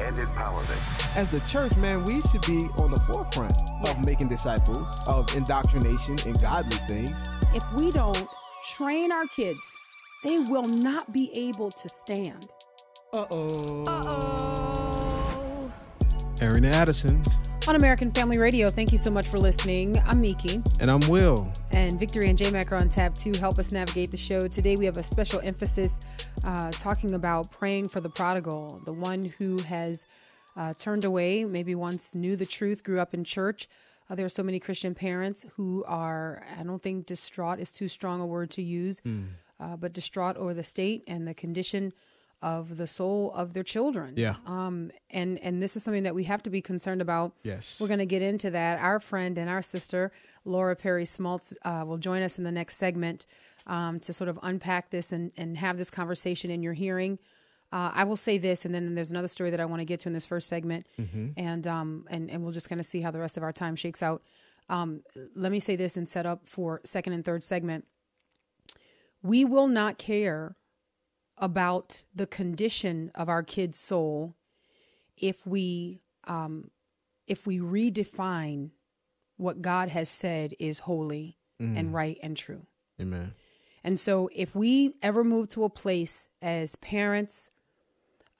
and empowerment. As the church, man, we should be on the forefront Yes. of making disciples, of indoctrination and godly things. If we don't train our kids, they will not be able to stand. Uh-oh. Uh oh. Aaron the Addisons. On American Family Radio, thank you so much for listening. I'm Miki. And I'm Will. and Victory and JMac are on tab to help us navigate the show. Today we have a special emphasis uh, talking about praying for the prodigal, the one who has uh, turned away, maybe once knew the truth, grew up in church. Uh, there are so many Christian parents who are, I don't think distraught is too strong a word to use, uh, but distraught over the state and the condition of the soul of their children. Yeah. Um, and, and this is something that we have to be concerned about. Yes. We're going to get into that. Our friend and our sister, Laura Perry Smalts, uh, will join us in the next segment um, to sort of unpack this and, and have this conversation in your hearing. Uh, I will say this, and then there's another story that I want to get to in this first segment, and um, and and we'll just kind of see how the rest of our time shakes out. Um, let me say this and set up for second and third segment. We will not care about the condition of our kid's soul if we um, if we redefine what God has said is holy and right and true. Amen. And so, if we ever move to a place as parents,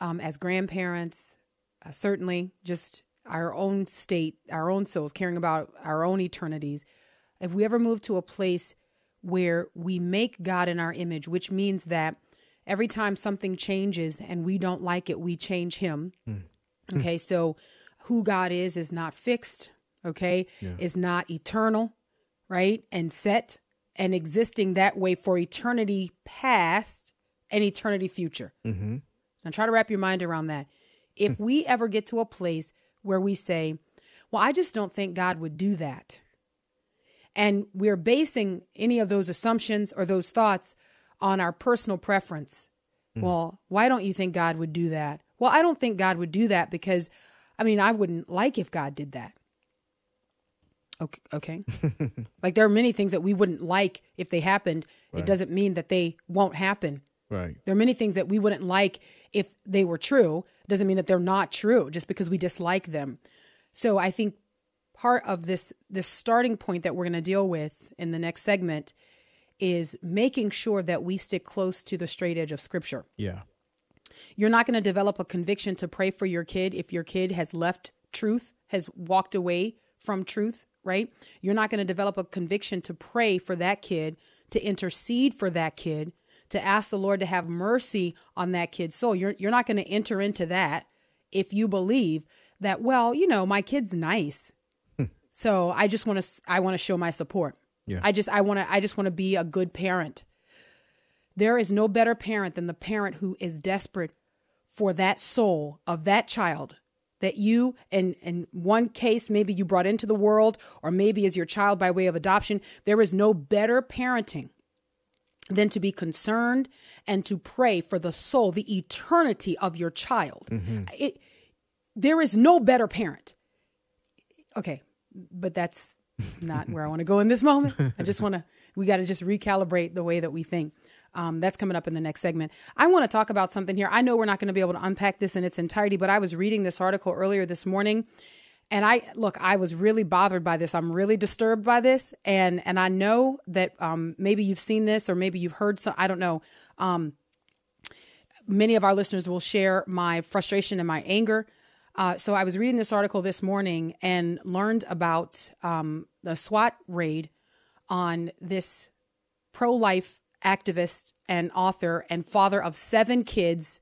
um, as grandparents, uh, certainly just our own state, our own souls, caring about our own eternities, if we ever move to a place where we make God in our image, which means that every time something changes and we don't like it, we change Him. Okay, so who God is is not fixed, okay, is not eternal, right, and set and existing that way for eternity past and eternity future. Mm-hmm. Now try to wrap your mind around that. If we ever get to a place where we say, well, I just don't think God would do that. And we're basing any of those assumptions or those thoughts on our personal preference. Mm. Well, why don't you think God would do that? Well, I don't think God would do that because, I mean, I wouldn't like if God did that. Okay. okay. like there are many things that we wouldn't like if they happened. It doesn't mean that they won't happen. Right. There are many things that we wouldn't like if they were true. It doesn't mean that they're not true just because we dislike them. So I think part of this this starting point that we're going to deal with in the next segment is making sure that we stick close to the straight edge of scripture. Yeah. You're not going to develop a conviction to pray for your kid if your kid has left truth, has walked away from truth, right? You're not going to develop a conviction to pray for that kid, to intercede for that kid, to ask the Lord to have mercy on that kid's soul. You're you're not going to enter into that if you believe that, well, you know, my kid's nice. Hmm. so I just want to I want to show my support. Yeah. I just I want to I just want to be a good parent. There is no better parent than the parent who is desperate for that soul of that child that you and in one case maybe you brought into the world or maybe as your child by way of adoption there is no better parenting than to be concerned and to pray for the soul the eternity of your child mm-hmm. it, there is no better parent okay but that's not where i want to go in this moment i just want to we got to just recalibrate the way that we think um, that's coming up in the next segment. I want to talk about something here. I know we're not going to be able to unpack this in its entirety, but I was reading this article earlier this morning, and I look, I was really bothered by this. I'm really disturbed by this, and and I know that um, maybe you've seen this or maybe you've heard some. I don't know. Um, many of our listeners will share my frustration and my anger. Uh, so I was reading this article this morning and learned about um, the SWAT raid on this pro-life activist and author and father of seven kids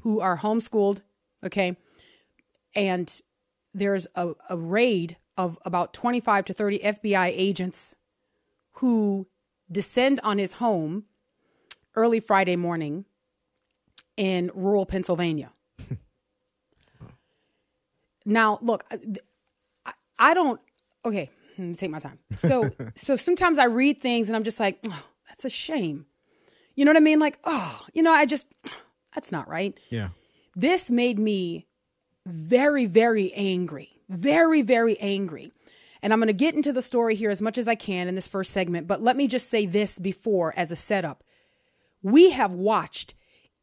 who are homeschooled. Okay. And there's a, a raid of about 25 to 30 FBI agents who descend on his home early Friday morning in rural Pennsylvania. now, look, I- I don't, okay, hmm, take my time. So so sometimes I read things and I'm just like, oh, that's a shame. You know what I mean? Like, oh, you know, I just that's not right. Yeah. This made me very, very angry. Very, very angry. And I'm going to get into the story here as much as I can in this first segment, but let me just say this before as a setup. We have watched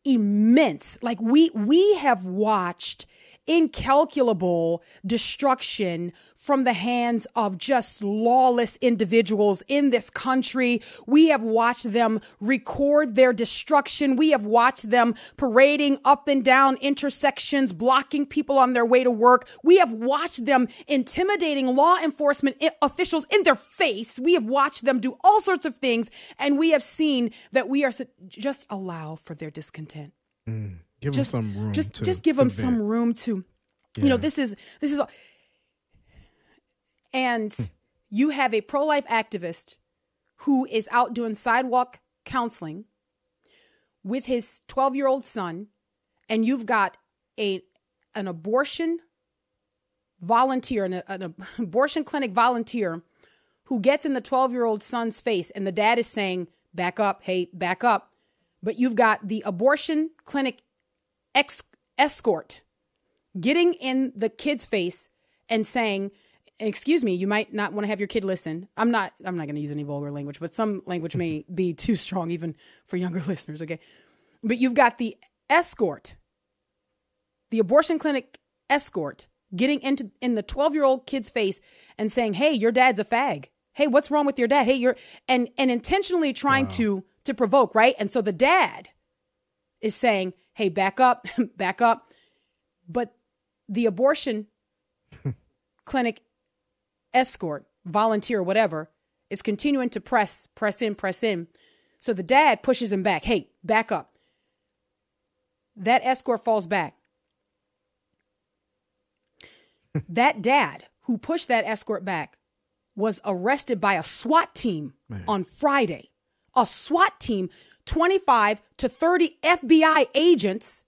immense, like we we have watched incalculable destruction from the hands of just lawless individuals in this country. We have watched them record their destruction. We have watched them parading up and down intersections, blocking people on their way to work. We have watched them intimidating law enforcement officials in their face. We have watched them do all sorts of things. And we have seen that we are just allow for their discontent. Mm. Give just, them some room. Just, to, just give them vent. some room to, yeah. you know, this is this is, and hmm. you have a pro life activist who is out doing sidewalk counseling with his twelve year old son, and you've got a an abortion volunteer, an, an abortion clinic volunteer, who gets in the twelve year old son's face, and the dad is saying, "Back up, hey, back up." But you've got the abortion clinic ex- escort getting in the kid's face and saying, excuse me, you might not want to have your kid listen. I'm not I'm not going to use any vulgar language, but some language may be too strong even for younger listeners, okay? But you've got the escort, the abortion clinic escort getting into in the 12-year-old kid's face and saying, "Hey, your dad's a fag. Hey, what's wrong with your dad? Hey, you're and and intentionally trying wow. to to provoke, right? And so the dad is saying, hey, back up, back up. But the abortion clinic escort, volunteer, whatever, is continuing to press, press in, press in. So the dad pushes him back. Hey, back up. That escort falls back. that dad who pushed that escort back was arrested by a SWAT team Man. on Friday. A SWAT team 25 to 30 FBI agents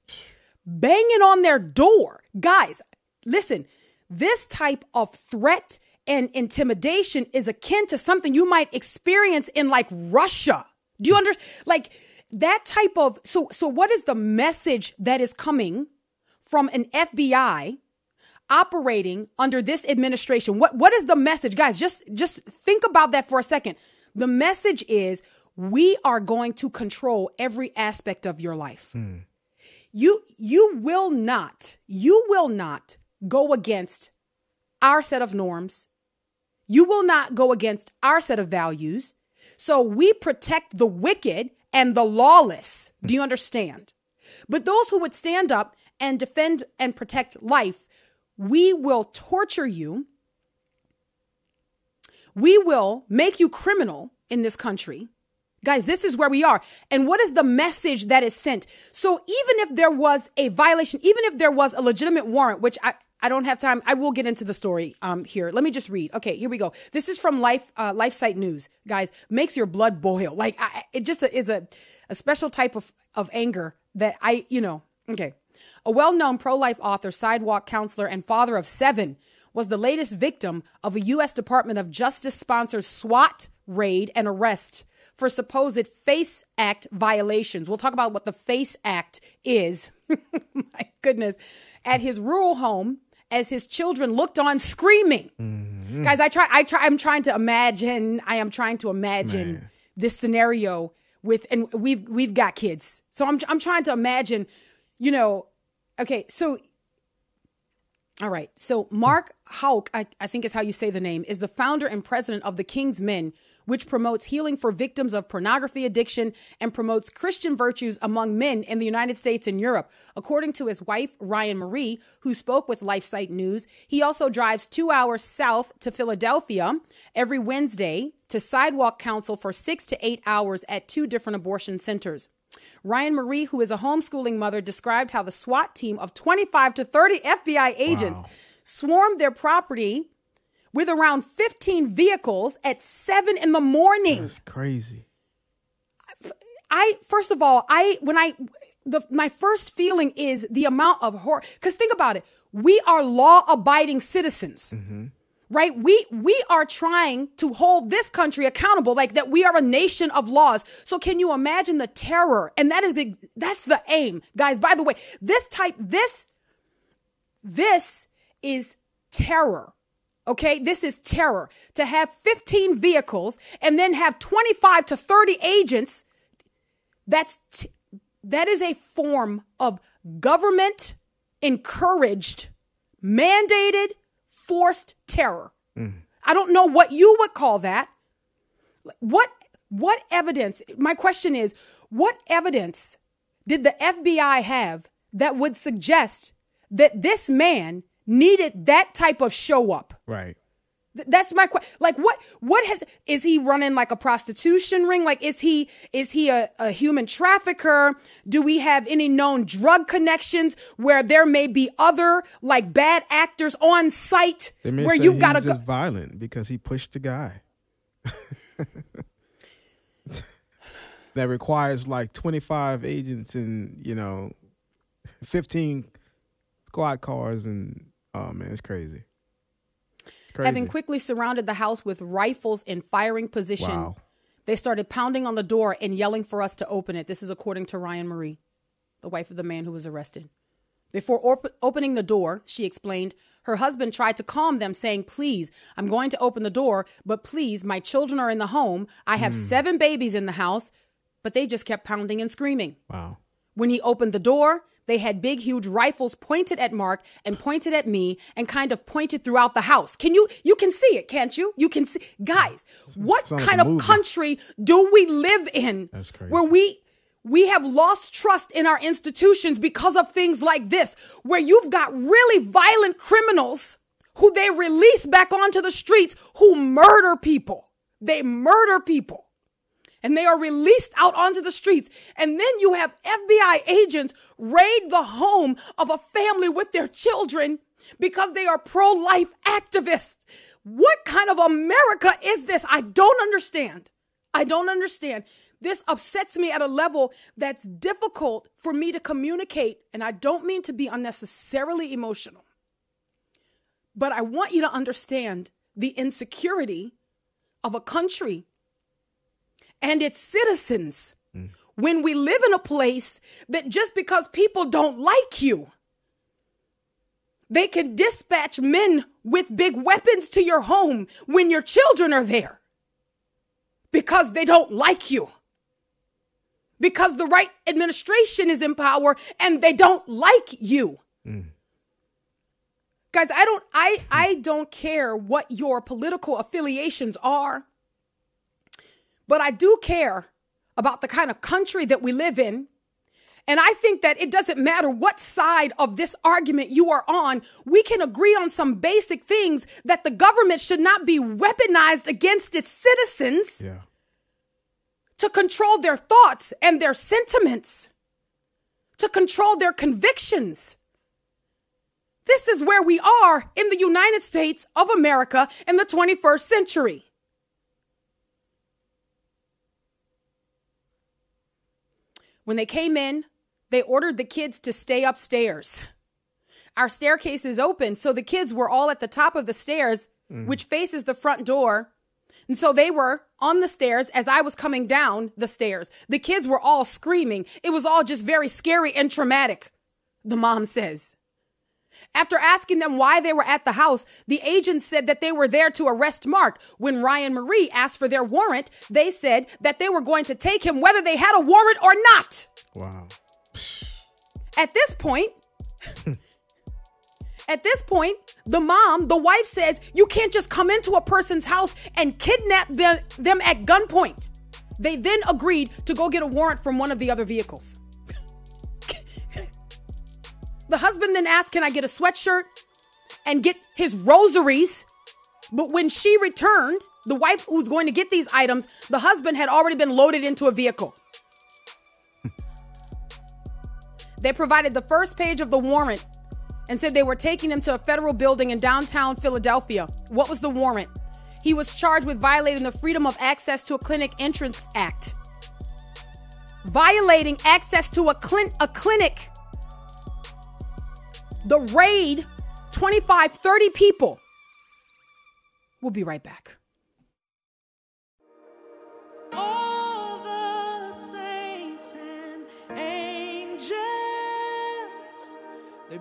banging on their door. Guys, listen, this type of threat and intimidation is akin to something you might experience in like Russia. Do you understand? Like that type of so so what is the message that is coming from an FBI operating under this administration? What what is the message? Guys, just just think about that for a second. The message is we are going to control every aspect of your life. Mm. You you will not you will not go against our set of norms. You will not go against our set of values. So we protect the wicked and the lawless. Do you understand? But those who would stand up and defend and protect life, we will torture you. We will make you criminal in this country. Guys, this is where we are. And what is the message that is sent? So even if there was a violation, even if there was a legitimate warrant, which I, I don't have time. I will get into the story um, here. Let me just read. Okay, here we go. This is from Life uh, LifeSite News, guys. Makes your blood boil. Like I, it just is a a special type of of anger that I, you know. Okay, a well-known pro-life author, sidewalk counselor, and father of seven was the latest victim of a U.S. Department of Justice sponsored SWAT raid and arrest for supposed FACE Act violations. We'll talk about what the FACE Act is. My goodness. At his rural home, as his children looked on screaming. Mm-hmm. Guys, I try, I try, I'm trying to imagine, I am trying to imagine Man. this scenario with, and we've, we've got kids. So I'm, I'm trying to imagine, you know, okay, so all right. So Mark Houck, I, I, think is how you say the name, is the founder and president of the King's Men, which promotes healing for victims of pornography addiction and promotes Christian virtues among men in the United States and Europe. According to his wife, Ryan Marie, who spoke with LifeSite News, he also drives two hours south to Philadelphia every Wednesday to sidewalk counsel for six to eight hours at two different abortion centers. Ryan Marie, who is a homeschooling mother, described how the SWAT team of 25 to 30 FBI agents wow. swarmed their property with around 15 vehicles at seven in the morning. That's crazy. I, first of all, I, when I, the, my first feeling is the amount of horror. Cause think about it. We are law abiding citizens. Mm-hmm. right? We we are trying to hold this country accountable, like that we are a nation of laws. So can you imagine the terror? And that is that's the aim, guys. By the way, this type this this is terror. Okay, this is terror to have 15 vehicles and then have 25 to 30 agents. That's t- that is a form of government encouraged, mandated forced terror. Mm. I don't know what you would call that. What what evidence? My question is, what evidence did the FBI have that would suggest that this man needed that type of show up? Right. That's my question. Like, what? What has? Is he running like a prostitution ring? Like, is he is he a, a human trafficker? Do we have any known drug connections where there may be other like bad actors on site where you've got to go violent because he pushed the guy. that requires like twenty five agents and you know fifteen squad cars and oh man, it's crazy. Crazy. Having quickly surrounded the house with rifles in firing position, wow. they started pounding on the door and yelling for us to open it. This is according to Ryan Marie, the wife of the man who was arrested. Before op- opening the door, she explained, her husband tried to calm them, saying, Please, I'm going to open the door, but please, my children are in the home. I have mm. seven babies in the house, but they just kept pounding and screaming. Wow. When he opened the door, they had big, huge rifles pointed at Mark and pointed at me and kind of pointed throughout the house. Can you, you can see it, can't you? You can see, guys, what kind of country do we live in? That's crazy. Where we, we have lost trust in our institutions because of things like this, where you've got really violent criminals who they release back onto the streets who murder people. They murder people and they are released out onto the streets. And then you have FBI agents raid the home of a family with their children because they are pro life activists. What kind of America is this? I don't understand. I don't understand. This upsets me at a level that's difficult for me to communicate. And I don't mean to be unnecessarily emotional. But I want you to understand the insecurity of a country and its citizens mm. when we live in a place that just because people don't like you, they can dispatch men with big weapons to your home when your children are there because they don't like you. Because the right administration is in power and they don't like you. Mm. Guys, I don't I I don't care what your political affiliations are. But I do care about the kind of country that we live in. And I think that it doesn't matter what side of this argument you are on, we can agree on some basic things that the government should not be weaponized against its citizens yeah. to control their thoughts and their sentiments, to control their convictions. This is where we are in the United States of America in the 21st century. When they came in, they ordered the kids to stay upstairs. Our staircase is open, so the kids were all at the top of the stairs, mm. which faces the front door. And so they were on the stairs as I was coming down the stairs. The kids were all screaming. It was all just very scary and traumatic, the mom says. After asking them why they were at the house, the agents said that they were there to arrest Mark. When Ryan Marie asked for their warrant, they said that they were going to take him whether they had a warrant or not. Wow. At this point, at this point, the mom, the wife says, you can't just come into a person's house and kidnap them, them at gunpoint. They then agreed to go get a warrant from one of the other vehicles. The husband then asked, Can I get a sweatshirt and get his rosaries? But when she returned, the wife who's going to get these items, the husband had already been loaded into a vehicle. they provided the first page of the warrant and said they were taking him to a federal building in downtown Philadelphia. What was the warrant? He was charged with violating the Freedom of Access to a Clinic Entrance Act. Violating access to a, clin- a clinic the raid 25, 30 people We'll be right back. They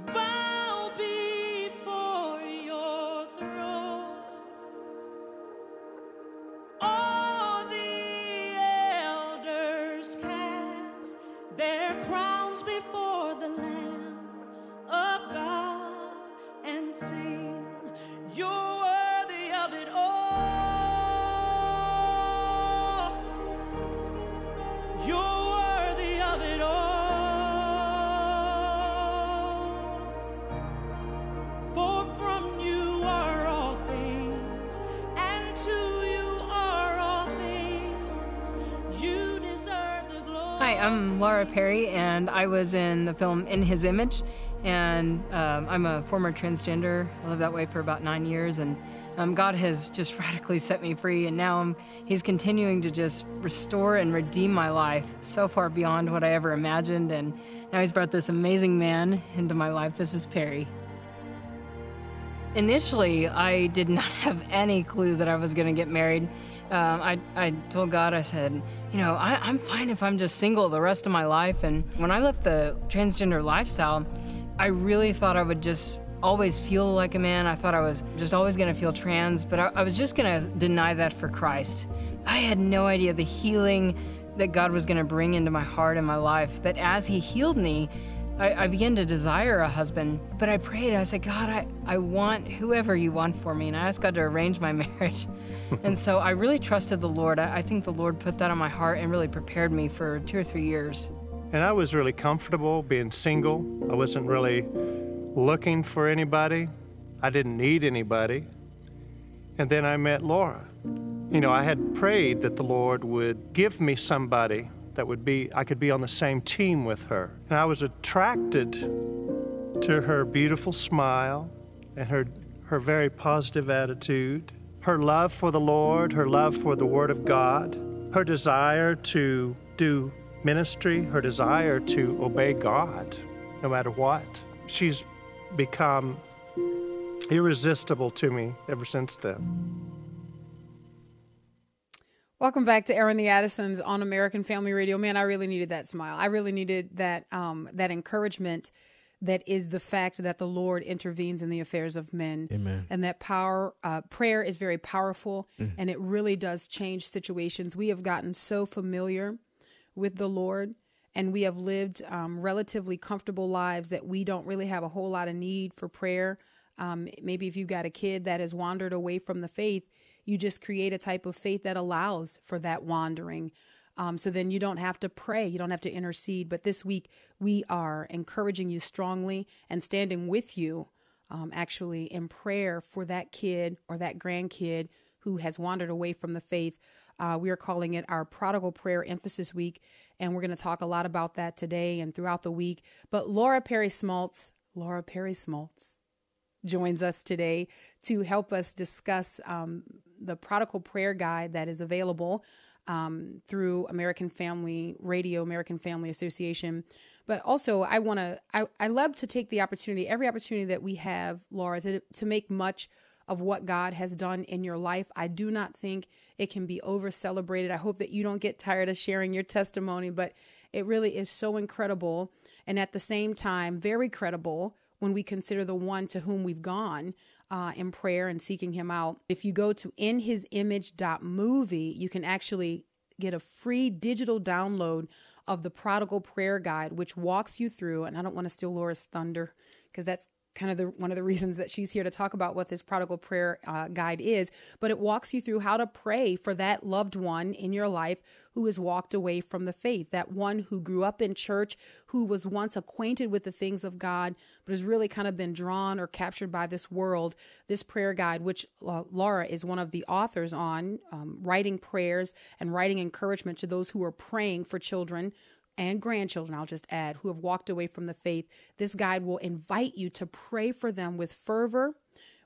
I'm Laura Perry, and I was in the film In His Image. And um, I'm a former transgender. I lived that way for about nine years, and um, God has just radically set me free. And now I'm, He's continuing to just restore and redeem my life so far beyond what I ever imagined. And now He's brought this amazing man into my life. This is Perry. Initially, I did not have any clue that I was going to get married. Um, I, I told God, I said, you know, I, I'm fine if I'm just single the rest of my life. And when I left the transgender lifestyle, I really thought I would just always feel like a man. I thought I was just always going to feel trans, but I, I was just going to deny that for Christ. I had no idea the healing that God was going to bring into my heart and my life. But as He healed me, I, I began to desire a husband, but I prayed. I said, God, I, I want whoever you want for me. And I asked God to arrange my marriage. and so I really trusted the Lord. I, I think the Lord put that on my heart and really prepared me for two or three years. And I was really comfortable being single. I wasn't really looking for anybody. I didn't need anybody. And then I met Laura. You know, I had prayed that the Lord would give me somebody that would be, I could be on the same team with her. And I was attracted to her beautiful smile and her, her very positive attitude, her love for the Lord, her love for the Word of God, her desire to do ministry, her desire to obey God no matter what. She's become irresistible to me ever since then. Welcome back to Aaron the Addisons on American Family Radio. Man, I really needed that smile. I really needed that um, that encouragement that is the fact that the Lord intervenes in the affairs of men. Amen. And that power, uh, prayer is very powerful and it really does change situations. We have gotten so familiar with the Lord and we have lived um, relatively comfortable lives that we don't really have a whole lot of need for prayer. Um, maybe if you've got a kid that has wandered away from the faith, you just create a type of faith that allows for that wandering. Um, so then you don't have to pray, you don't have to intercede. But this week, we are encouraging you strongly and standing with you, um, actually, in prayer for that kid or that grandkid who has wandered away from the faith. Uh, we are calling it our Prodigal Prayer Emphasis Week, and we're going to talk a lot about that today and throughout the week. But Laura Perry Smalts, Laura Perry Smalts, joins us today to help us discuss um, the Prodigal Prayer Guide that is available um, through American Family Radio, American Family Association. But also, I want to, I, I love to take the opportunity, every opportunity that we have, Laura, to, to make much of what God has done in your life. I do not think it can be over celebrated. I hope that you don't get tired of sharing your testimony, but it really is so incredible. And at the same time, very credible when we consider the one to whom we've gone uh, in prayer and seeking him out. If you go to inhisimage.movie, you can actually get a free digital download of the prodigal prayer guide, which walks you through, and I don't want to steal Laura's thunder because that's kind of the one of the reasons that she's here to talk about what this prodigal prayer uh, guide is but it walks you through how to pray for that loved one in your life who has walked away from the faith that one who grew up in church who was once acquainted with the things of god but has really kind of been drawn or captured by this world this prayer guide which uh, laura is one of the authors on um, writing prayers and writing encouragement to those who are praying for children and grandchildren, I'll just add, who have walked away from the faith, this guide will invite you to pray for them with fervor,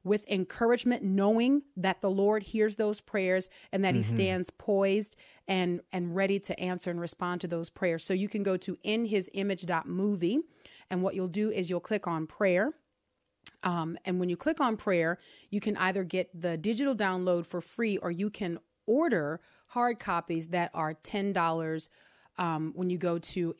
with encouragement, knowing that the Lord hears those prayers and that He stands poised and and ready to answer and respond to those prayers. So you can go to inhisimage.movie, and what you'll do is you'll click on prayer. Um, and when you click on prayer, you can either get the digital download for free or you can order hard copies that are $10 um, when you go to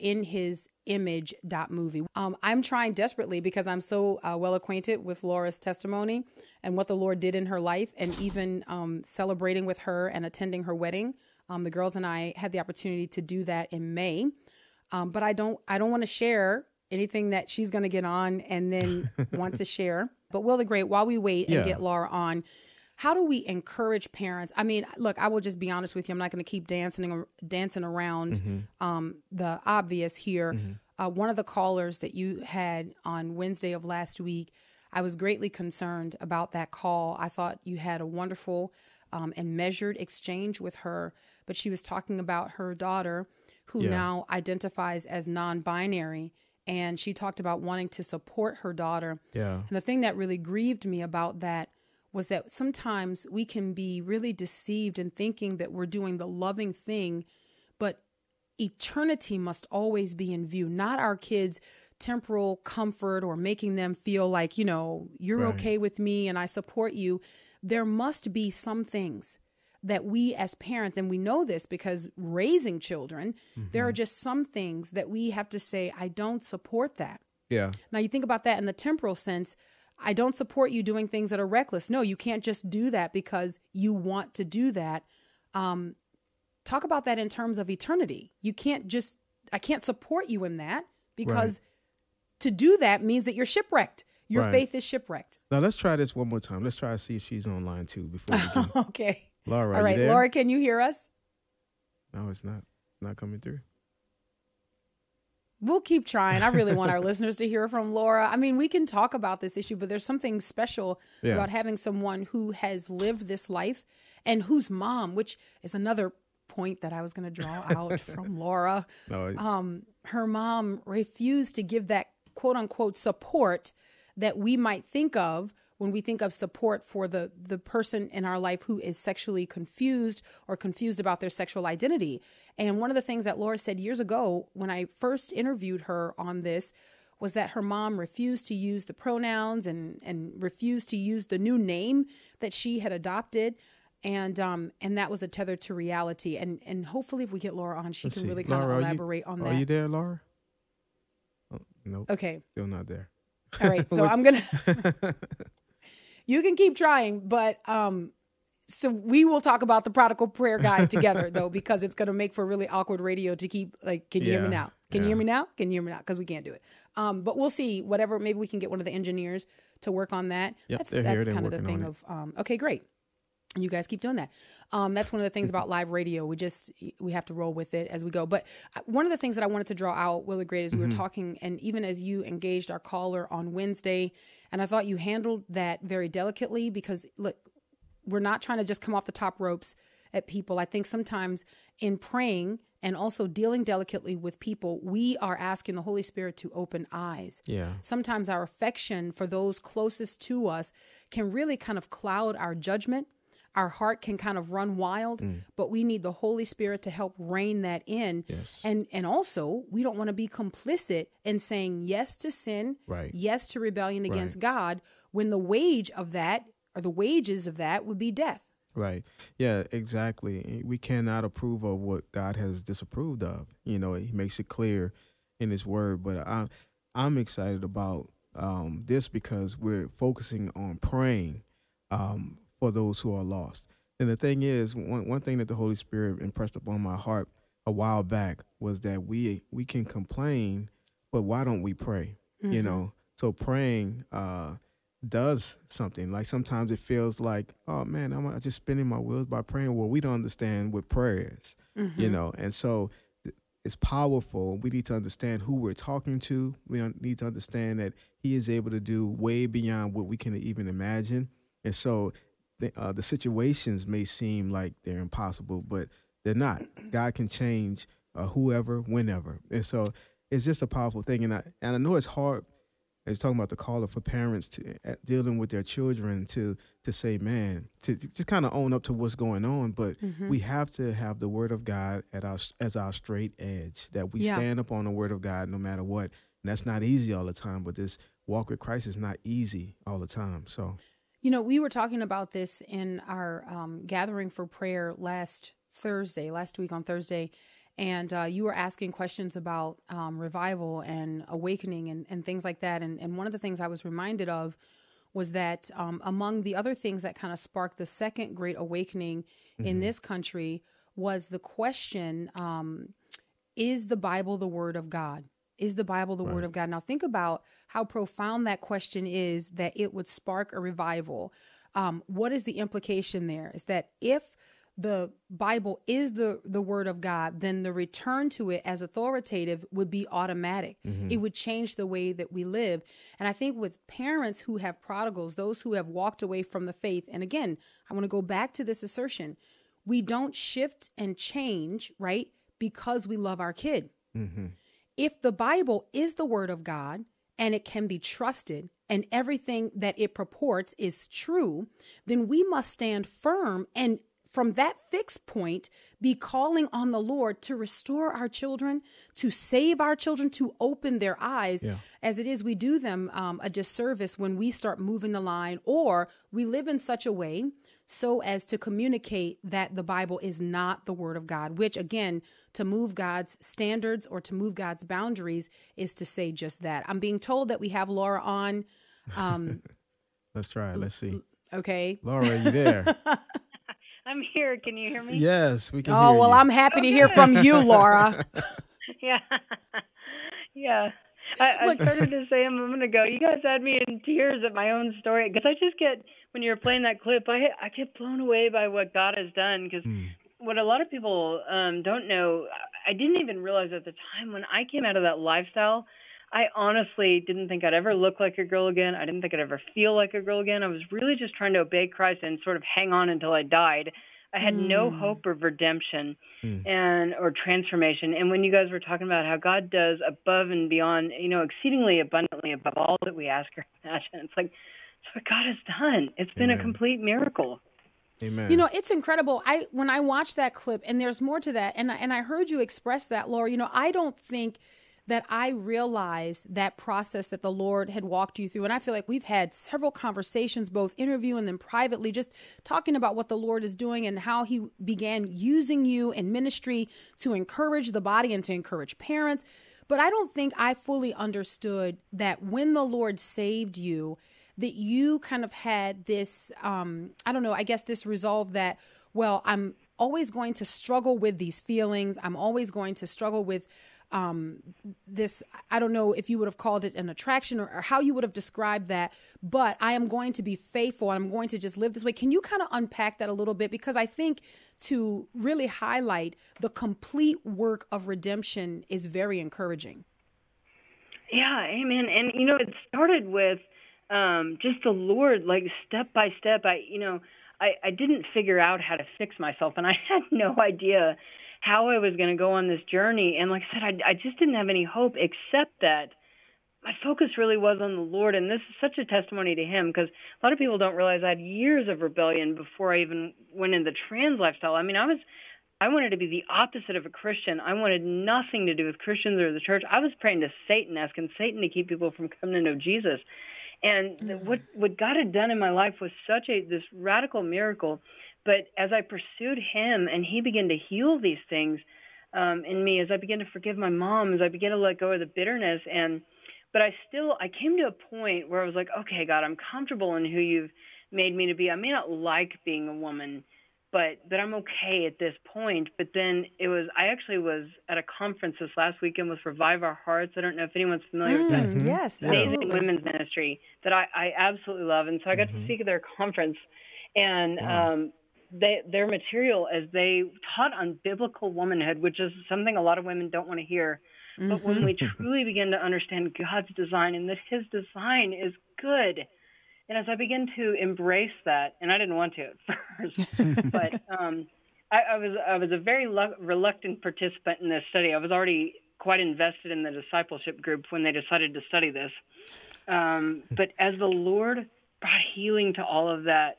inhisimage.movie. Um, I'm trying desperately because I'm so uh, well acquainted with Laura's testimony and what the Lord did in her life, and even um, celebrating with her and attending her wedding. Um, the girls and I had the opportunity to do that in May, um, but I don't I don't want to share anything that she's going to get on and then want to share. But Will the Great, while we wait and Yeah. get Laura on, how do we encourage parents? I mean, look, I will just be honest with you. I'm not going to keep dancing dancing around um, the obvious here. Uh, one of the callers that you had on Wednesday of last week, I was greatly concerned about that call. I thought you had a wonderful um, and measured exchange with her, but she was talking about her daughter who Yeah. now identifies as non-binary and she talked about wanting to support her daughter Yeah. and the thing that really grieved me about that was that sometimes we can be really deceived in thinking that we're doing the loving thing, but eternity must always be in view, not our kids' temporal comfort or making them feel like, you know, you're Right. okay with me and I support you. There must be some things that we as parents, and we know this because raising children, there are mm-hmm. just some things that we have to say, I don't support that. Yeah. Now you think about that in the temporal sense. I don't support you doing things that are reckless. No, you can't just do that because you want to do that. Um, talk about that in terms of eternity. You can't just, I can't support you in that because to do that means that you're shipwrecked. Your Right. faith is shipwrecked. Now let's try this one more time. Let's try to see if she's online too before we can. okay. Laura, All right. Laura, can you hear us? No, it's not. It's not coming through. We'll keep trying. I really want our listeners to hear from Laura. I mean, we can talk about this issue, but there's something special Yeah. about having someone who has lived this life and whose mom, which is another point that I was going to draw out from Laura. No, Um, her mom refused to give that quote unquote support that we might think of when we think of support for the the person in our life who is sexually confused or confused about their sexual identity. And one of the things that Laura said years ago when I first interviewed her on this was that her mom refused to use the pronouns and and refused to use the new name that she had adopted. And um and that was a tether to reality. And and hopefully if we get Laura on, she let's can see. really kind Laura, of are you- elaborate on that. Are you there, Laura? Oh, nope. Okay. Still not there. All right. So I'm gonna. you can keep trying, but um, so we will talk about the prodigal prayer guide together though, because it's gonna make for really awkward radio to keep like. Can you hear me now? Can you hear me now? Can you hear me now? Because we can't do it. Um, but we'll see. Whatever. Maybe we can get one of the engineers to work on that. Yep, that's that's kind of the thing of. Um, okay, great. You guys keep doing that. Um, that's one of the things about live radio. We just we have to roll with it as we go. But uh, one of the things that I wanted to draw out, Willie Great, as we were talking, and even as you engaged our caller on Wednesday, and I thought you handled that very delicately because look, we're not trying to just come off the top ropes at people. I think sometimes in praying and also dealing delicately with people, we are asking the Holy Spirit to open eyes Yeah. sometimes our affection for those closest to us can really kind of cloud our judgment. Our heart can kind of run wild, but we need the Holy Spirit to help rein that in. Yes. And and also, we don't want to be complicit in saying yes to sin, Right. yes to rebellion Right. against God, when the wage of that or the wages of that would be death. Right. Yeah, exactly. We cannot approve of what God has disapproved of. You know, he makes it clear in his word, but I I'm excited about um, this because we're focusing on praying um, for those who are lost. And the thing is, one one thing that the Holy Spirit impressed upon my heart a while back was that we we can complain, but why don't we pray? You know, so praying uh, does something. Like sometimes it feels like, oh man, I'm just spinning my wheels by praying. Well, we don't understand what prayer is, you know, and so it's powerful. We need to understand who we're talking to. We need to understand that He is able to do way beyond what we can even imagine. And so the, uh, the situations may seem like they're impossible, but they're not. God can change uh, whoever, whenever. And so it's just a powerful thing. And I, and I know it's hard as talking about the caller for parents to uh, dealing with their children to to say, man, to, to just kind of own up to what's going on. But Mm-hmm. we have to have the word of God at our as our straight edge. That we Yeah. stand up on the word of God no matter what. And that's not easy all the time. But this walk with Christ is not easy all the time. So, You know, we were talking about this in our um, gathering for prayer last Thursday, last week on Thursday, and uh, you were asking questions about um, revival and awakening and, and things like that. And, and one of the things I was reminded of was that um, among the other things that kind of sparked the second great awakening in this country was the question um, Is the Bible the Word of God? Is the Bible the Word of God? Now, think about how profound that question is that it would spark a revival. Um, what is the implication there? Is that if the Bible is the, the Word of God, then the return to it as authoritative would be automatic. It would change the way that we live. And I think with parents who have prodigals, those who have walked away from the faith, and again, I want to go back to this assertion we don't shift and change, right? Because we love our kid. If the Bible is the word of God and it can be trusted and everything that it purports is true, then we must stand firm and from that fixed point be calling on the Lord to restore our children, to save our children, to open their eyes. Yeah. As it is, we do them um, a disservice when we start moving the line or we live in such a way so as to communicate that the Bible is not the Word of God, which again, to move God's standards or to move God's boundaries is to say just that. I'm being told that we have Laura on. Um, let's try it. Let's see. okay. Laura, are you there? I'm here. Can you hear me? yes, we can Oh, hear well, you. I'm happy to hear from you, Laura. Yeah. yeah. I, I started to say a moment ago, you guys had me in tears at my own story because I just get when you were playing that clip, I I get blown away by what God has done because what a lot of people um, don't know, I didn't even realize at the time when I came out of that lifestyle. I honestly didn't think I'd ever look like a girl again. I didn't think I'd ever feel like a girl again. I was really just trying to obey Christ and sort of hang on until I died. I had no mm. hope of redemption mm. and or transformation. And when you guys were talking about how God does above and beyond, you know, exceedingly abundantly above all that we ask or imagine, it's like it's what God has done. It's been a complete miracle. Amen. You know, it's incredible. I when I watched that clip, and there's more to that, and I- and I heard you express that, Laura. You know, I don't think that I realized that process that the Lord had walked you through, and I feel like we've had several conversations, both interview and then privately, just talking about what the Lord is doing and how He began using you in ministry to encourage the body and to encourage parents. But I don't think I fully understood that when the Lord saved you, that you kind of had this um i don't know i guess this resolve that well i'm always going to struggle with these feelings i'm always going to struggle with um this i don't know if you would have called it an attraction or, or how you would have described that but i am going to be faithful and i'm going to just live this way can you kind of unpack that a little bit because i think to really highlight the complete work of redemption is very encouraging Yeah, amen. And you know, it started with um, just the Lord, like step by step. I, you know, I, I didn't figure out how to fix myself, and I had no idea how I was going to go on this journey. And like I said, I, I just didn't have any hope except that my focus really was on the Lord. And this is such a testimony to Him because a lot of people don't realize I had years of rebellion before I even went into the trans lifestyle. I mean, I was I wanted to be the opposite of a Christian. I wanted nothing to do with Christians or the church. I was praying to Satan, asking Satan to keep people from coming to know Jesus. And the- mm. what what God had done in my life was such a this radical miracle. But as I pursued Him, and He began to heal these things um, in me, as I began to forgive my mom, as I began to let go of the bitterness, and but I still I came to a point where I was like, okay, God, I'm comfortable in who you've made me to be. I may not like being a woman, but but I'm okay at this point. But then it was I actually was at a conference this last weekend with Revive Our Hearts. I don't know if anyone's familiar with that Mm, yes amazing absolutely women's ministry that I, I absolutely love. And so I got to speak at their conference, and um, they, their material as they taught on biblical womanhood, which is something a lot of women don't want to hear. But when we truly begin to understand God's design and that His design is good, and as I began to embrace that, and I didn't want to at first, but um, I, I was I was a very lu- reluctant participant in this study. I was already quite invested in the discipleship group when they decided to study this. Um, but as the Lord brought healing to all of that,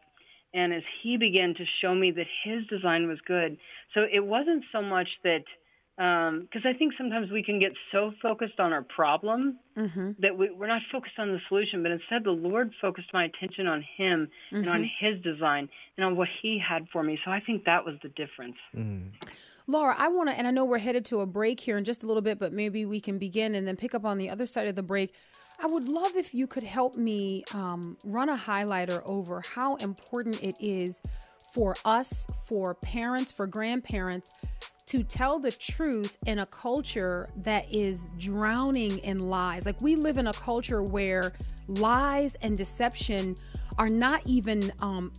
and as He began to show me that His design was good, so it wasn't so much that um, because I think sometimes we can get so focused on our problem mm-hmm. that we, we're not focused on the solution, but instead the Lord focused my attention on Him and on mm-hmm. His design and on what He had for me. So I think that was the difference. Mm. Laura, I want to, and I know we're headed to a break here in just a little bit, but maybe we can begin and then pick up on the other side of the break. I would love if you could help me um, run a highlighter over how important it is for us, for parents, for grandparents, to tell the truth in a culture that is drowning in lies. Like we live in a culture where lies and deception are not even um,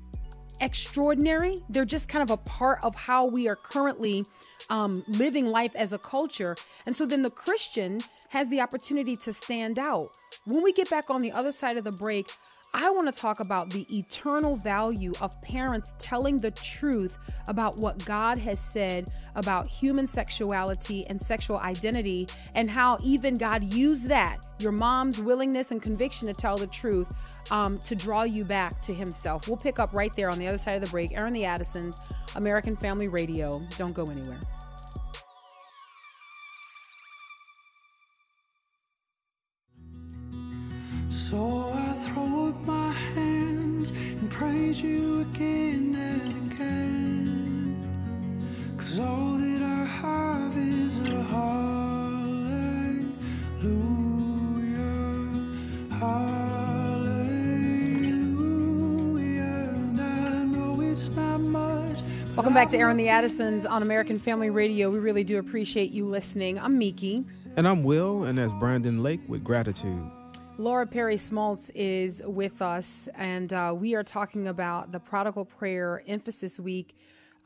extraordinary. They're just kind of a part of how we are currently um, living life as a culture. And so then the Christian has the opportunity to stand out. When we get back on the other side of the break, I want to talk about the eternal value of parents telling the truth about what God has said about human sexuality and sexual identity, and how even God used that, your mom's willingness and conviction to tell the truth, um, to draw you back to Himself. We'll pick up right there on the other side of the break. Aaron the Addisons, American Family Radio. Don't go anywhere. So praise you again and again. Cause all that I have is a hallelujah, hallelujah. And I know it's not much. Welcome back to Aaron the Addisons on American Family Radio. We really do appreciate you listening. I'm Miki. And I'm Will, and that's Brandon Lake with gratitude. Laura Perry Smalts is with us, and uh, we are talking about the Prodigal Prayer Emphasis Week,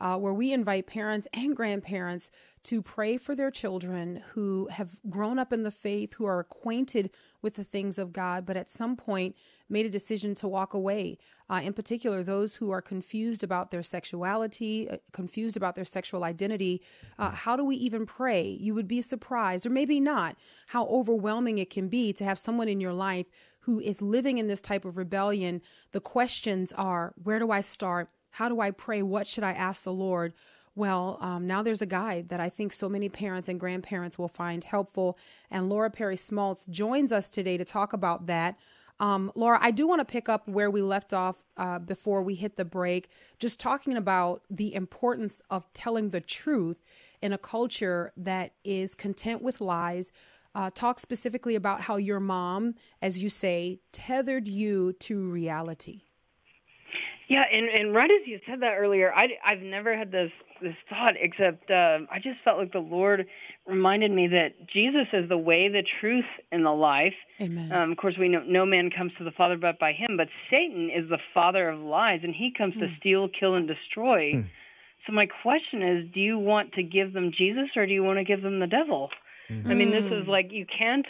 uh, where we invite parents and grandparents to pray for their children who have grown up in the faith, who are acquainted with the things of God, but at some point made a decision to walk away. Uh, in particular, those who are confused about their sexuality, uh, confused about their sexual identity. Uh, how do we even pray? You would be surprised, or maybe not, how overwhelming it can be to have someone in your life who is living in this type of rebellion. The questions are where do I start? How do I pray? What should I ask the Lord? Well, um, now there's a guide that I think so many parents and grandparents will find helpful. And Laura Perry Smalts joins us today to talk about that. Um, Laura, I do want to pick up where we left off uh, before we hit the break, just talking about the importance of telling the truth in a culture that is content with lies. Uh, talk specifically about how your mom, as you say, tethered you to reality. Yeah, and and right as you said that earlier, I I've never had this this thought except uh, I just felt like the Lord reminded me that Jesus is the way, the truth, and the life. Amen. Um, of course, we know no man comes to the Father but by Him. But Satan is the father of lies, and he comes to steal, kill, and destroy. So my question is, do you want to give them Jesus or do you want to give them the devil? I mean, this is like you can't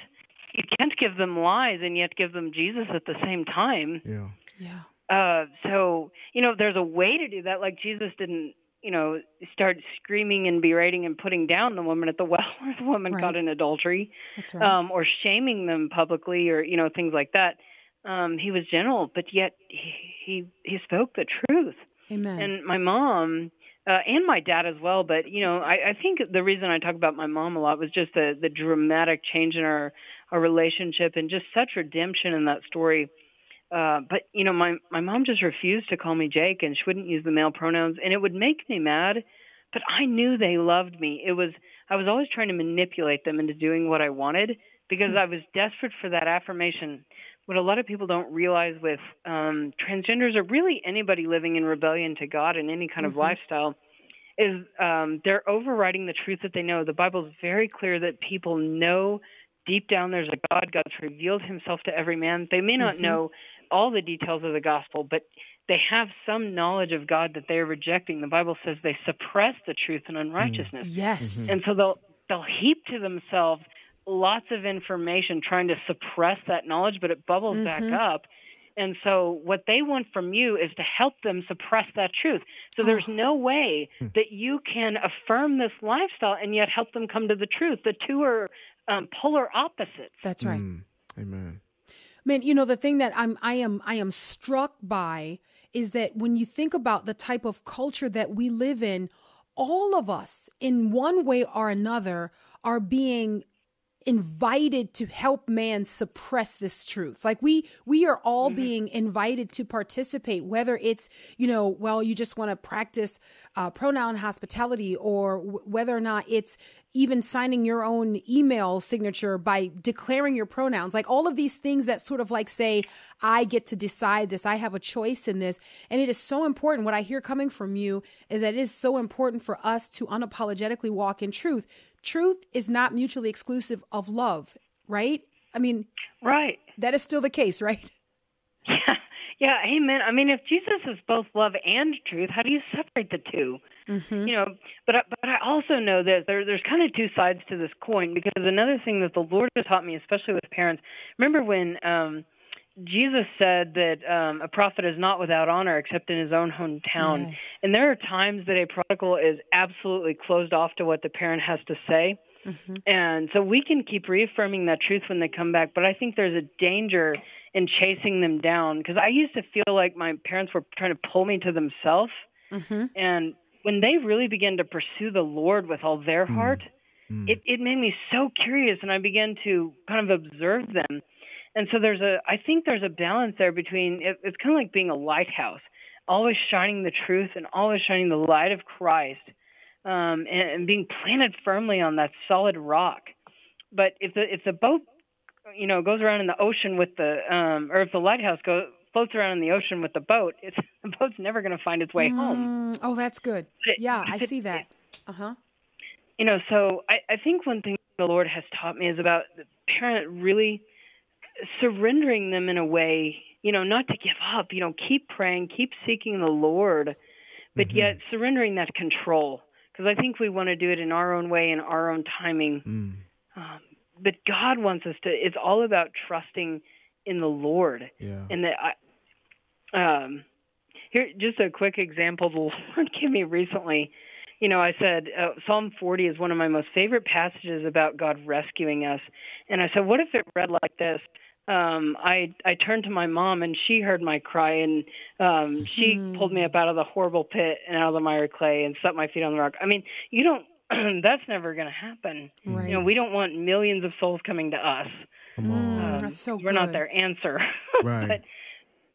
you can't give them lies and yet give them Jesus at the same time. Yeah. Yeah. Uh, so you know, there's a way to do that. Like Jesus didn't, you know, start screaming and berating and putting down the woman at the well or the woman Right. caught in adultery, right. um, or shaming them publicly or you know things like that. Um, he was gentle, but yet he he, he spoke the truth. Amen. And my mom uh, and my dad as well. But you know, I, I think the reason I talk about my mom a lot was just the the dramatic change in our our relationship and just such redemption in that story. Uh, but you know, my my mom just refused to call me Jake, and she wouldn't use the male pronouns, and it would make me mad. But I knew they loved me. It was I was always trying to manipulate them into doing what I wanted because I was desperate for that affirmation. What a lot of people don't realize with um, transgenders or really anybody living in rebellion to God in any kind of lifestyle is um, they're overriding the truth that they know. The Bible is very clear that people know deep down there's a God. God's revealed himself to every man. They may not know all the details of the gospel, but they have some knowledge of God that they're rejecting. The Bible says they suppress the truth and unrighteousness. yes. And so they'll they'll heap to themselves lots of information trying to suppress that knowledge, but it bubbles back up. And so what they want from you is to help them suppress that truth. So there's no way that you can affirm this lifestyle and yet help them come to the truth. The two are um, polar opposites. That's right. Mm. Amen. Man, you know the thing that I'm I am I am struck by is that when you think about the type of culture that we live in, all of us in one way or another are being invited to help man suppress this truth. Like we we are all mm-hmm. being invited to participate whether it's you know well you just want to practice uh, pronoun hospitality or w- whether or not it's even signing your own email signature by declaring your pronouns. Like all of these things that sort of like say i get to decide this. I have a choice in this. And it is so important. What i hear coming from you is that it is so important for us to unapologetically walk in truth truth is not mutually exclusive of love, right? I mean, right. That is still the case, right? Yeah. Yeah, amen. I mean, if Jesus is both love and truth, how do you separate the 2 mm-hmm. You know, but but I also know that there, there's kind of two sides to this coin because another thing that the Lord has taught me, especially with parents. Remember when um, Jesus said that um, a prophet is not without honor except in his own hometown. Yes. And there are times that a prodigal is absolutely closed off to what the parent has to say. Mm-hmm. And so we can keep reaffirming that truth when they come back, but I think there's a danger in chasing them down because I used to feel like my parents were trying to pull me to themselves. Mm-hmm. And when they really began to pursue the Lord with all their mm. heart, mm. It, it made me so curious and I began to kind of observe them and so there's a, I think there's a balance there between, it, it's kind of like being a lighthouse, always shining the truth and always shining the light of Christ um, and, and being planted firmly on that solid rock. But if the, if the boat, you know, goes around in the ocean with the, um, or if the lighthouse goes, floats around in the ocean with the boat, it's, the boat's never going to find its way mm, home. Oh, that's good. It, yeah, I see that. Uh huh. You know, so I, I think one thing the Lord has taught me is about the parent really surrendering them in a way, you know, not to give up, you know, keep praying, keep seeking the Lord, but mm-hmm. yet surrendering that control. Because I think we want to do it in our own way, in our own timing. Mm. Um, but God wants us to, it's all about trusting in the Lord. Yeah. And that I, um, here, just a quick example the Lord gave me recently. You know, I said uh, Psalm 40 is one of my most favorite passages about God rescuing us. And I said, what if it read like this? um i i turned to my mom and she heard my cry and um she mm. pulled me up out of the horrible pit and out of the miry clay and set my feet on the rock i mean you don't that's never going to happen right. you know we don't want millions of souls coming to us Come on. Um, that's so we're not their answer right. but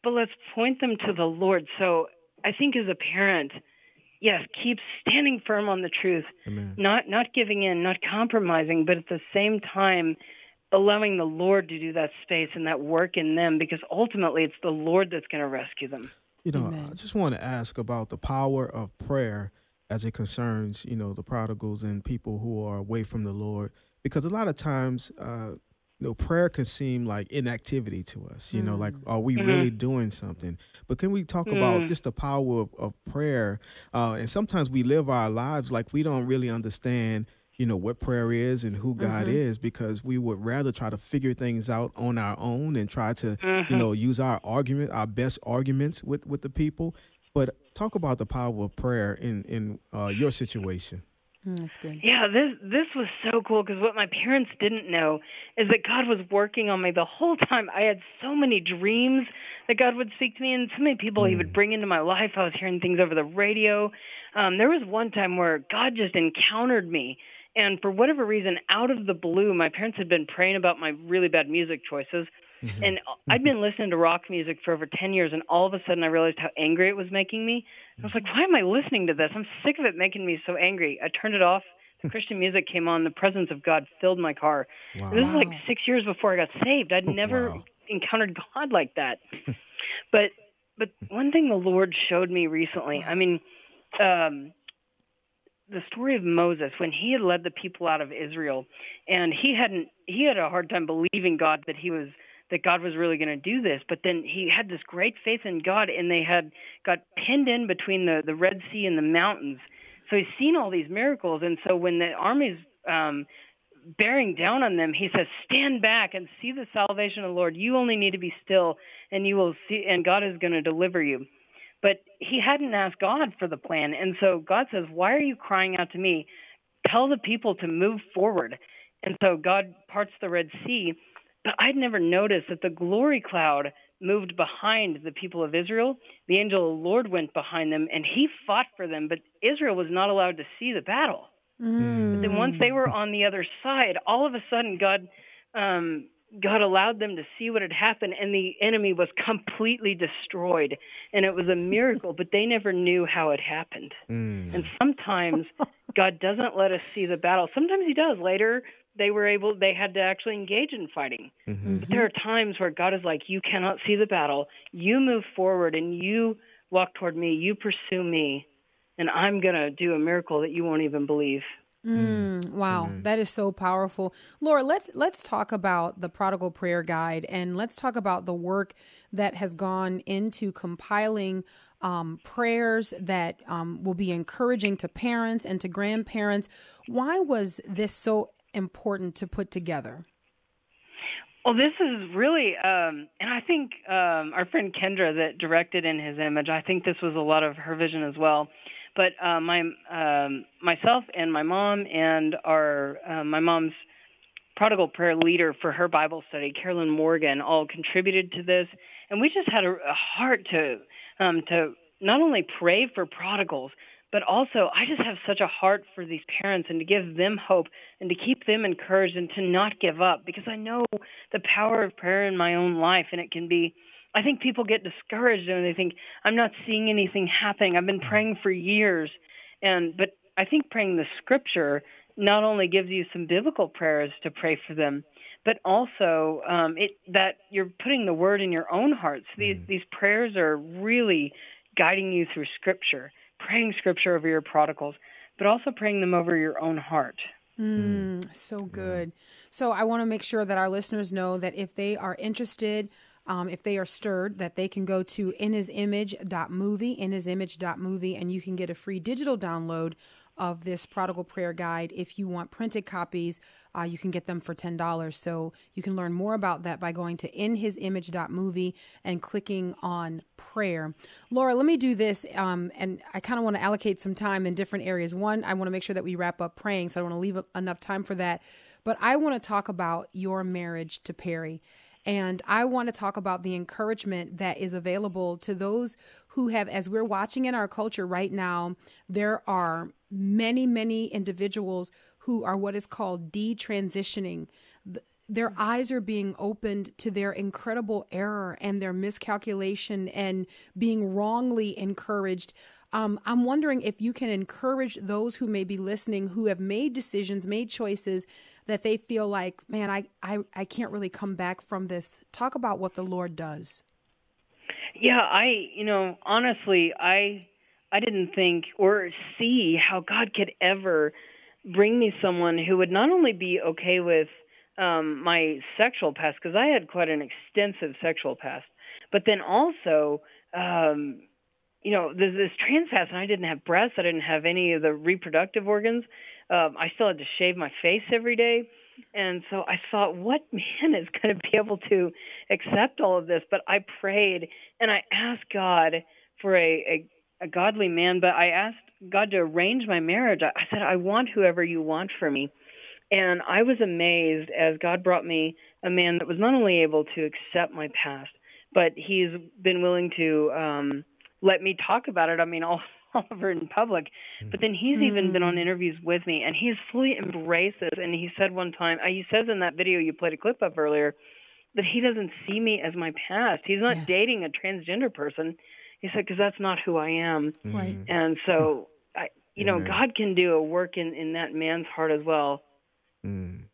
but let's point them to the lord so i think as a parent yes keep standing firm on the truth Amen. not not giving in not compromising but at the same time allowing the Lord to do that space and that work in them because ultimately it's the Lord that's going to rescue them. You know, Amen. I just want to ask about the power of prayer as it concerns, you know, the prodigals and people who are away from the Lord because a lot of times uh you know, prayer can seem like inactivity to us. You mm. know, like mm. are we mm-hmm. really doing something? But can we talk mm. about just the power of, of prayer? Uh, and sometimes we live our lives like we don't really understand you know what prayer is and who God mm-hmm. is because we would rather try to figure things out on our own and try to mm-hmm. you know use our argument our best arguments with with the people but talk about the power of prayer in in uh, your situation mm, that's good. Yeah, this this was so cool because what my parents didn't know is that God was working on me the whole time. I had so many dreams that God would speak to me, and so many people mm. He would mm. bring into my life. I was hearing things over the radio. Um, there was one time where God just encountered me and for whatever reason, out of the blue, my parents had been praying about my really bad music choices. Mm-hmm. And I'd been listening to rock music for over 10 years, and all of a sudden I realized how angry it was making me. I was like, why am I listening to this? I'm sick of it making me so angry. I turned it off. The Christian music came on. The presence of God filled my car. Wow. This was like six years before I got saved. I'd never wow. encountered God like that. but but one thing the Lord showed me recently, I mean, um, the story of Moses when he had led the people out of Israel and he hadn't he had a hard time believing God that he was that God was really going to do this but then he had this great faith in God and they had got pinned in between the the Red Sea and the mountains so he's seen all these miracles and so when the armies um bearing down on them he says stand back and see the salvation of the Lord you only need to be still and you will see and God is going to deliver you but he hadn't asked God for the plan. And so God says, Why are you crying out to me? Tell the people to move forward. And so God parts the Red Sea. But I'd never noticed that the glory cloud moved behind the people of Israel, the angel of the Lord went behind them and he fought for them, but Israel was not allowed to see the battle. Mm. But then once they were on the other side, all of a sudden God um, God allowed them to see what had happened, and the enemy was completely destroyed. And it was a miracle, but they never knew how it happened. Mm. And sometimes God doesn't let us see the battle. Sometimes He does. Later, they were able, they had to actually engage in fighting. Mm-hmm. But there are times where God is like, You cannot see the battle. You move forward and you walk toward me. You pursue me, and I'm going to do a miracle that you won't even believe. Mm, wow, that is so powerful, Laura. Let's let's talk about the Prodigal Prayer Guide, and let's talk about the work that has gone into compiling um, prayers that um, will be encouraging to parents and to grandparents. Why was this so important to put together? Well, this is really, um, and I think um, our friend Kendra that directed in his image. I think this was a lot of her vision as well. But uh, my um, myself and my mom and our uh, my mom's prodigal prayer leader for her Bible study, Carolyn Morgan, all contributed to this, and we just had a, a heart to um, to not only pray for prodigals, but also I just have such a heart for these parents and to give them hope and to keep them encouraged and to not give up because I know the power of prayer in my own life and it can be I think people get discouraged and they think I'm not seeing anything happening. I've been praying for years and but I think praying the scripture not only gives you some biblical prayers to pray for them, but also um, it that you're putting the word in your own hearts. These these prayers are really guiding you through scripture, praying scripture over your prodigals, but also praying them over your own heart. Mm, so good. So I want to make sure that our listeners know that if they are interested, um, if they are stirred, that they can go to inhisimage.movie, inhisimage.movie, and you can get a free digital download of this prodigal prayer guide. If you want printed copies, uh, you can get them for $10. So you can learn more about that by going to inhisimage.movie and clicking on prayer. Laura, let me do this. Um, and I kind of want to allocate some time in different areas. One, I want to make sure that we wrap up praying. So I want to leave enough time for that. But I want to talk about your marriage to Perry. And I want to talk about the encouragement that is available to those who have, as we're watching in our culture right now, there are many, many individuals who are what is called detransitioning. Their eyes are being opened to their incredible error and their miscalculation and being wrongly encouraged. Um, I'm wondering if you can encourage those who may be listening who have made decisions, made choices that they feel like, man, I, I, I can't really come back from this. Talk about what the Lord does. Yeah, I, you know, honestly, I I didn't think or see how God could ever bring me someone who would not only be okay with um, my sexual past, because I had quite an extensive sexual past, but then also, um, you know, this, this trans past, and I didn't have breasts, I didn't have any of the reproductive organs. Um, I still had to shave my face every day. And so I thought, what man is going to be able to accept all of this? But I prayed and I asked God for a, a, a godly man, but I asked God to arrange my marriage. I, I said, I want whoever you want for me. And I was amazed as God brought me a man that was not only able to accept my past, but he's been willing to um, let me talk about it. I mean, all Oliver in public. But then he's even been on interviews with me, and he's fully embraced this. And he said one time, uh, he says in that video you played a clip of earlier, that he doesn't see me as my past. He's not Yes. dating a transgender person. He said because that's not who I am. Right. And so, I, you know, Amen. God can do a work in in that man's heart as well. Mm.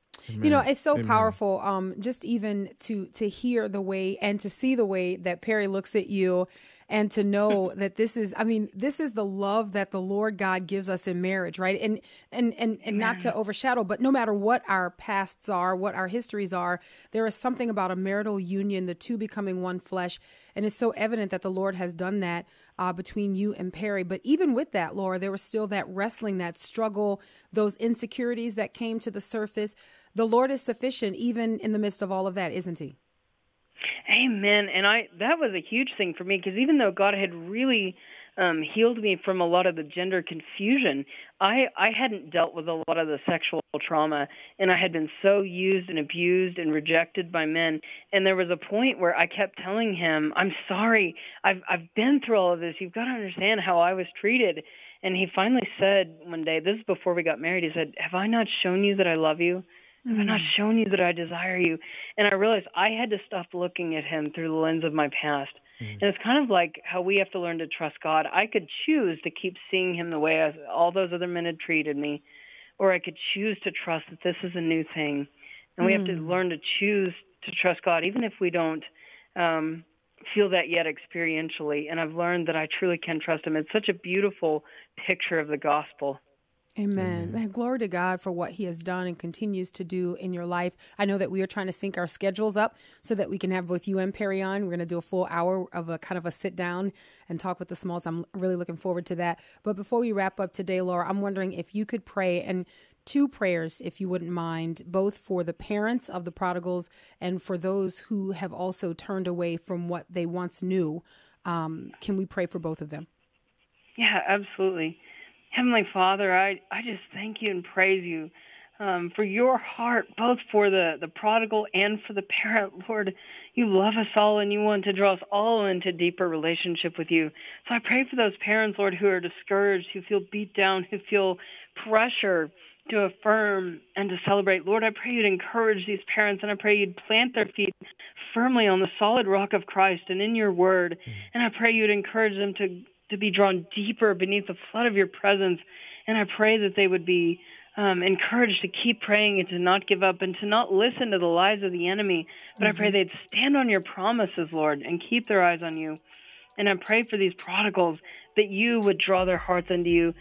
You know, it's so Amen. powerful. Um, just even to to hear the way and to see the way that Perry looks at you, and to know that this is, I mean, this is the love that the Lord God gives us in marriage, right? And and and and not to overshadow, but no matter what our pasts are, what our histories are, there is something about a marital union, the two becoming one flesh, and it's so evident that the Lord has done that uh, between you and Perry. But even with that, Laura, there was still that wrestling, that struggle, those insecurities that came to the surface. The Lord is sufficient even in the midst of all of that, isn't He? Amen. And I that was a huge thing for me because even though God had really um, healed me from a lot of the gender confusion. I I hadn't dealt with a lot of the sexual trauma, and I had been so used and abused and rejected by men. And there was a point where I kept telling him, "I'm sorry. I've I've been through all of this. You've got to understand how I was treated." And he finally said one day, this is before we got married, he said, Have I not shown you that I love you? Have I not Mm. shown you that I desire you? And I realized I had to stop looking at him through the lens of my past. And it's kind of like how we have to learn to trust God. I could choose to keep seeing him the way I, all those other men had treated me, or I could choose to trust that this is a new thing. And we have to Mm. learn to choose to trust God, even if we don't um, feel that yet experientially. And I've learned that I truly can trust him. It's such a beautiful picture of the gospel. Amen. Man, glory to God for what He has done and continues to do in your life. I know that we are trying to sync our schedules up so that we can have both you and Perry on. We're going to do a full hour of a kind of a sit down and talk with the Smalts. I'm really looking forward to that. But before we wrap up today, Laura, I'm wondering if you could pray and two prayers, if you wouldn't mind, both for the parents of the prodigals and for those who have also turned away from what they once knew. Um, can we pray for both of them? Yeah, absolutely. Heavenly Father, I, I just thank you and praise you um, for your heart, both for the, the prodigal and for the parent. Lord, you love us all and you want to draw us all into deeper relationship with you. So I pray for those parents, Lord, who are discouraged, who feel beat down, who feel pressure to affirm and to celebrate. Lord, I pray you'd encourage these parents and I pray you'd plant their feet firmly on the solid rock of Christ and in your word. And I pray you'd encourage them to to be drawn deeper beneath the flood of your presence. And I pray that they would be um, encouraged to keep praying and to not give up and to not listen to the lies of the enemy. But I pray they'd stand on your promises, Lord, and keep their eyes on you. And I pray for these prodigals that you would draw their hearts unto you.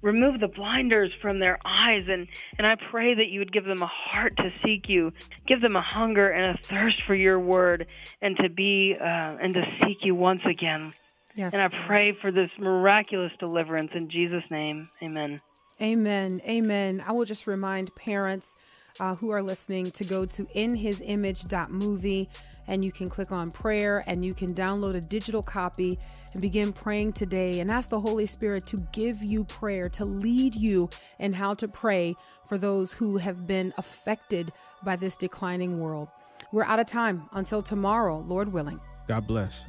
Remove the blinders from their eyes, and, and I pray that you would give them a heart to seek you, give them a hunger and a thirst for your word, and to be uh, and to seek you once again. Yes. And I pray for this miraculous deliverance in Jesus' name. Amen. Amen. Amen. I will just remind parents uh, who are listening to go to inhisimage.movie and you can click on prayer and you can download a digital copy and begin praying today and ask the Holy Spirit to give you prayer, to lead you in how to pray for those who have been affected by this declining world. We're out of time until tomorrow, Lord willing. God bless.